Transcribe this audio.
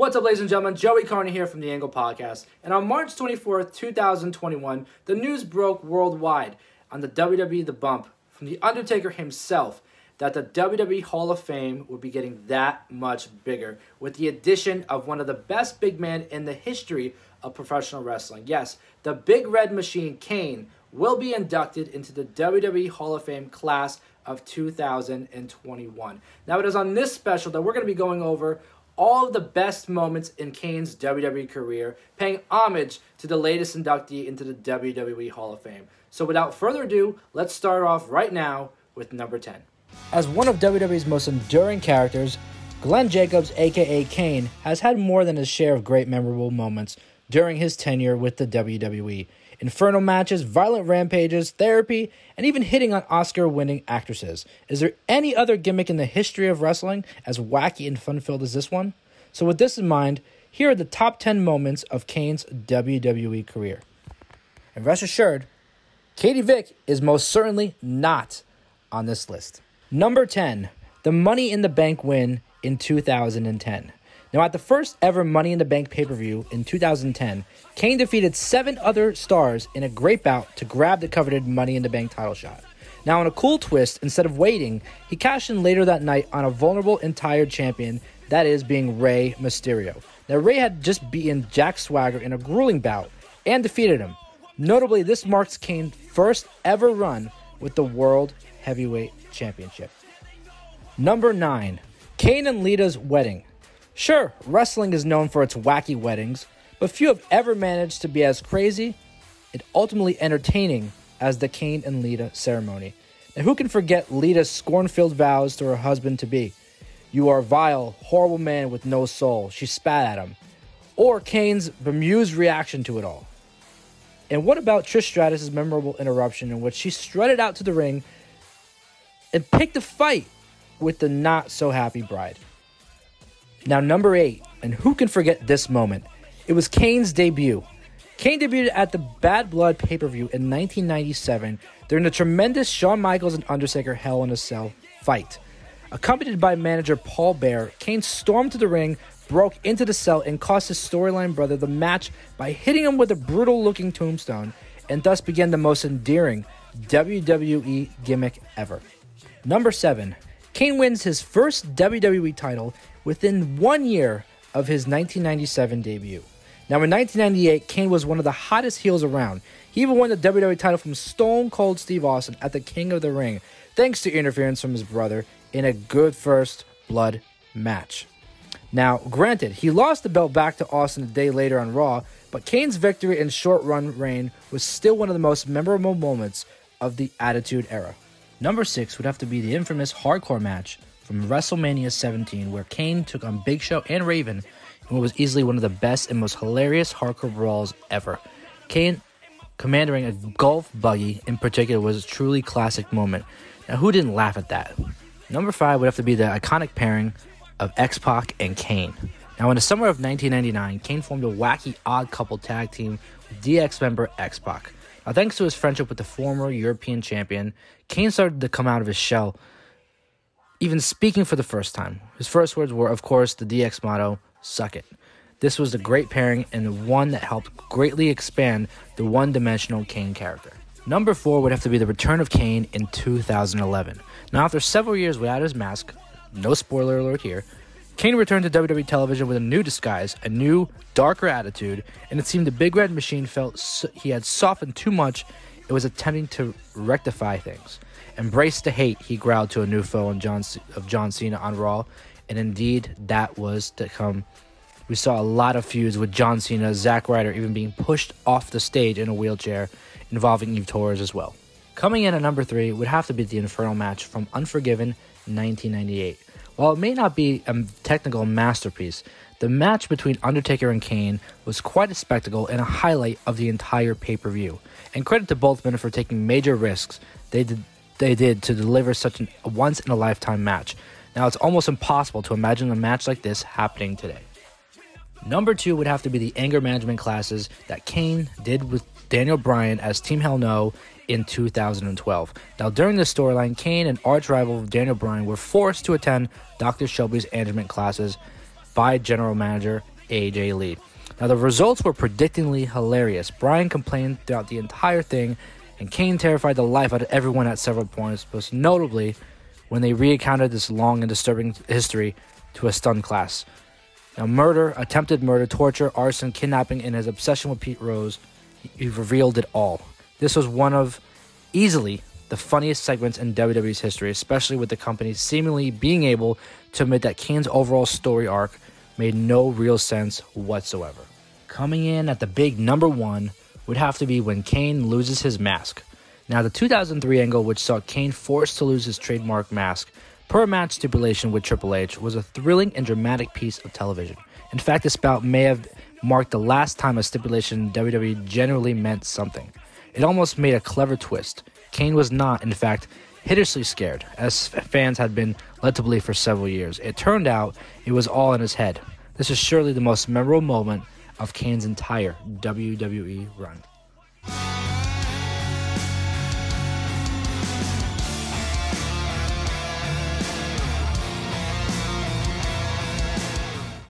what's up, ladies and gentlemen? Joey Karni here from the Angle Podcast. And on March 24th, 2021, the news broke worldwide on the WWE The Bump from The Undertaker himself that the WWE Hall of Fame would be getting that much bigger with the addition of one of the best big men in the history of professional wrestling. Yes, the Big Red Machine, Kane, will be inducted into the WWE Hall of Fame class of 2021. Now, it is on this special that we're going to be going over all of the best moments in Kane's WWE career, paying homage to the latest inductee into the WWE Hall of Fame. So, without further ado, let's start off right now with number 10. As one of WWE's most enduring characters, Glenn Jacobs, aka Kane, has had more than his share of great memorable moments during his tenure with the WWE. Inferno matches, violent rampages, therapy, and even hitting on Oscar winning actresses. Is there any other gimmick in the history of wrestling as wacky and fun filled as this one? So, with this in mind, here are the top 10 moments of Kane's WWE career. And rest assured, Katie Vick is most certainly not on this list. Number 10, the Money in the Bank win in 2010. Now, at the first ever Money in the Bank pay per view in 2010, Kane defeated seven other stars in a great bout to grab the coveted Money in the Bank title shot. Now, in a cool twist, instead of waiting, he cashed in later that night on a vulnerable and tired champion, that is, being Rey Mysterio. Now, Rey had just beaten Jack Swagger in a grueling bout and defeated him. Notably, this marks Kane's first ever run with the World Heavyweight Championship. Number 9. Kane and Lita's Wedding. Sure, wrestling is known for its wacky weddings, but few have ever managed to be as crazy and ultimately entertaining as the Kane and Lita ceremony. And who can forget Lita's scorn filled vows to her husband to be? You are a vile, horrible man with no soul. She spat at him. Or Kane's bemused reaction to it all. And what about Trish Stratus' memorable interruption in which she strutted out to the ring and picked a fight with the not so happy bride? Now, number eight, and who can forget this moment? It was Kane's debut. Kane debuted at the Bad Blood pay per view in 1997 during the tremendous Shawn Michaels and Undertaker Hell in a Cell fight. Accompanied by manager Paul Bearer, Kane stormed to the ring, broke into the cell, and cost his storyline brother the match by hitting him with a brutal looking tombstone, and thus began the most endearing WWE gimmick ever. Number 7. Kane wins his first WWE title within one year of his 1997 debut. Now, in 1998, Kane was one of the hottest heels around. He even won the WWE title from Stone Cold Steve Austin at the King of the Ring, thanks to interference from his brother in a good first blood match. Now, granted, he lost the belt back to Austin a day later on Raw, but Kane's victory and short run reign was still one of the most memorable moments of the Attitude Era. Number six would have to be the infamous hardcore match from WrestleMania 17, where Kane took on Big Show and Raven in what was easily one of the best and most hilarious hardcore brawls ever. Kane commanding a golf buggy in particular was a truly classic moment. Now, who didn't laugh at that? Number five would have to be the iconic pairing of X Pac and Kane. Now, in the summer of 1999, Kane formed a wacky odd couple tag team with DX member X Pac. Now, thanks to his friendship with the former European champion, Kane started to come out of his shell even speaking for the first time. His first words were, of course, the DX motto, suck it. This was a great pairing and one that helped greatly expand the one dimensional Kane character. Number four would have to be the return of Kane in 2011. Now, after several years without his mask, no spoiler alert here, Kane returned to WWE television with a new disguise, a new, darker attitude, and it seemed the Big Red Machine felt so- he had softened too much It was attempting to rectify things. Embrace the hate, he growled to a new foe John, of John Cena on Raw, and indeed that was to come. We saw a lot of feuds with John Cena, Zack Ryder even being pushed off the stage in a wheelchair, involving Eve Torres as well. Coming in at number three would have to be the Inferno match from Unforgiven 1998. While it may not be a technical masterpiece, the match between Undertaker and Kane was quite a spectacle and a highlight of the entire pay per view. And credit to both men for taking major risks. They did they did to deliver such a once in a lifetime match. Now, it's almost impossible to imagine a match like this happening today. Number two would have to be the anger management classes that Kane did with Daniel Bryan as Team Hell No in 2012. Now, during the storyline, Kane and arch rival Daniel Bryan were forced to attend Dr. Shelby's management classes by general manager AJ Lee. Now, the results were predictingly hilarious. Bryan complained throughout the entire thing, and Kane terrified the life out of everyone at several points, most notably when they recounted this long and disturbing history to a stunned class. Now, murder, attempted murder, torture, arson, kidnapping, and his obsession with Pete Rose, he revealed it all. This was one of easily the funniest segments in WWE's history, especially with the company seemingly being able to admit that Kane's overall story arc made no real sense whatsoever. Coming in at the big number one would have to be when Kane loses his mask. Now, the 2003 angle, which saw Kane forced to lose his trademark mask per match stipulation with Triple H, was a thrilling and dramatic piece of television. In fact, this bout may have marked the last time a stipulation in WWE generally meant something. It almost made a clever twist. Kane was not, in fact, hideously scared, as fans had been led to believe for several years. It turned out it was all in his head. This is surely the most memorable moment of Kane's entire WWE run.